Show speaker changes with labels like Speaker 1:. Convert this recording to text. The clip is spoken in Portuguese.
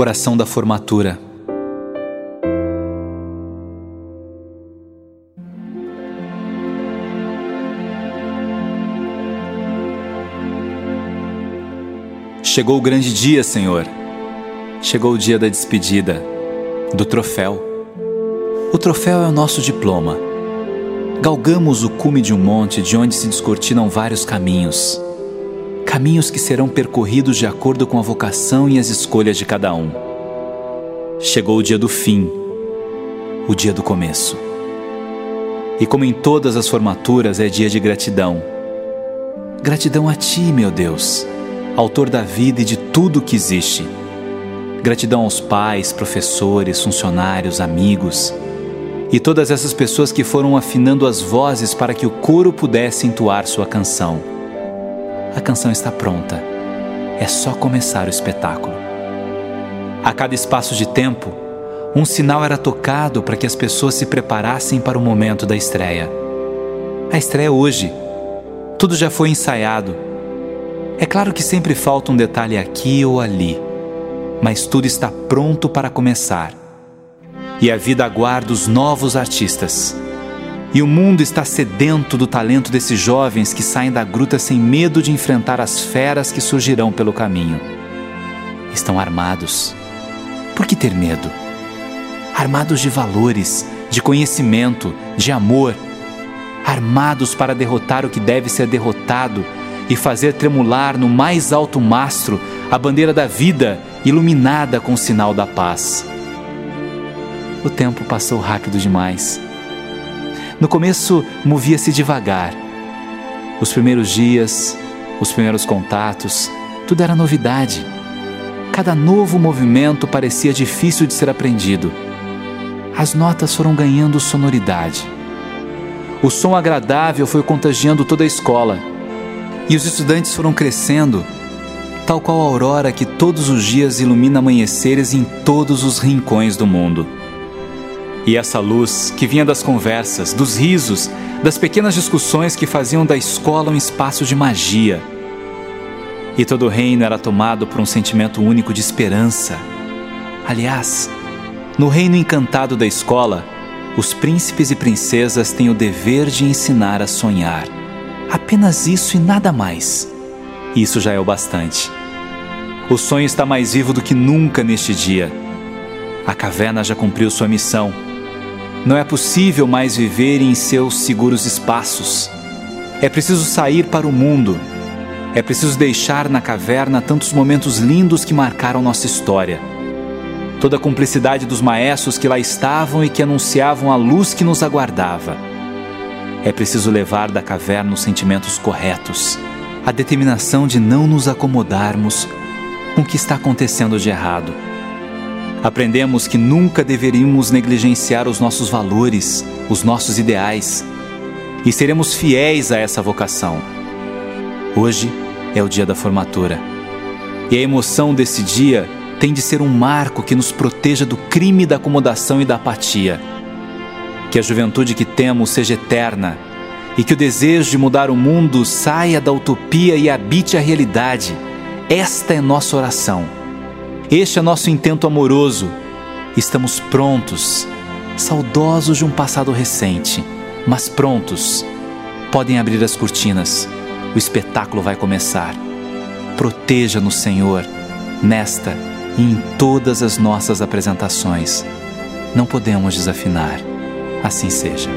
Speaker 1: Oração da formatura. Chegou o grande dia, Senhor. Chegou o dia da despedida, do troféu. O troféu é o nosso diploma. Galgamos o cume de um monte de onde se descortinam vários caminhos caminhos que serão percorridos de acordo com a vocação e as escolhas de cada um. Chegou o dia do fim, o dia do começo. E como em todas as formaturas, é dia de gratidão. Gratidão a Ti, meu Deus, Autor da vida e de tudo que existe. Gratidão aos pais, professores, funcionários, amigos e todas essas pessoas que foram afinando as vozes para que o coro pudesse entoar sua canção a canção está pronta. É só começar o espetáculo. A cada espaço de tempo, um sinal era tocado para que as pessoas se preparassem para o momento da estreia. A estreia é hoje. Tudo já foi ensaiado. É claro que sempre falta um detalhe aqui ou ali, mas tudo está pronto para começar. E a vida aguarda os novos artistas. E o mundo está sedento do talento desses jovens que saem da gruta sem medo de enfrentar as feras que surgirão pelo caminho. Estão armados. Por que ter medo? Armados de valores, de conhecimento, de amor. Armados para derrotar o que deve ser derrotado e fazer tremular no mais alto mastro a bandeira da vida iluminada com o sinal da paz. O tempo passou rápido demais no começo, movia-se devagar. Os primeiros dias, os primeiros contatos, tudo era novidade. Cada novo movimento parecia difícil de ser aprendido. As notas foram ganhando sonoridade. O som agradável foi contagiando toda a escola. E os estudantes foram crescendo, tal qual a aurora que todos os dias ilumina amanheceres em todos os rincões do mundo. E essa luz, que vinha das conversas, dos risos, das pequenas discussões que faziam da escola um espaço de magia. E todo o reino era tomado por um sentimento único de esperança. Aliás, no reino encantado da escola, os príncipes e princesas têm o dever de ensinar a sonhar. Apenas isso e nada mais. Isso já é o bastante. O sonho está mais vivo do que nunca neste dia. A caverna já cumpriu sua missão não é possível mais viver em seus seguros espaços. É preciso sair para o mundo. É preciso deixar na caverna tantos momentos lindos que marcaram nossa história. Toda a cumplicidade dos maestros que lá estavam e que anunciavam a luz que nos aguardava. É preciso levar da caverna os sentimentos corretos, a determinação de não nos acomodarmos com o que está acontecendo de errado Aprendemos que nunca deveríamos negligenciar os nossos valores, os nossos ideais, e seremos fiéis a essa vocação. Hoje é o dia da formatura, e a emoção desse dia tem de ser um marco que nos proteja do crime da acomodação e da apatia. Que a juventude que temos seja eterna e que o desejo de mudar o mundo saia da utopia e habite a realidade. Esta é nossa oração. Este é nosso intento amoroso. Estamos prontos, saudosos de um passado recente, mas prontos. Podem abrir as cortinas. O espetáculo vai começar. Proteja-nos, Senhor, nesta e em todas as nossas apresentações. Não podemos desafinar. Assim seja.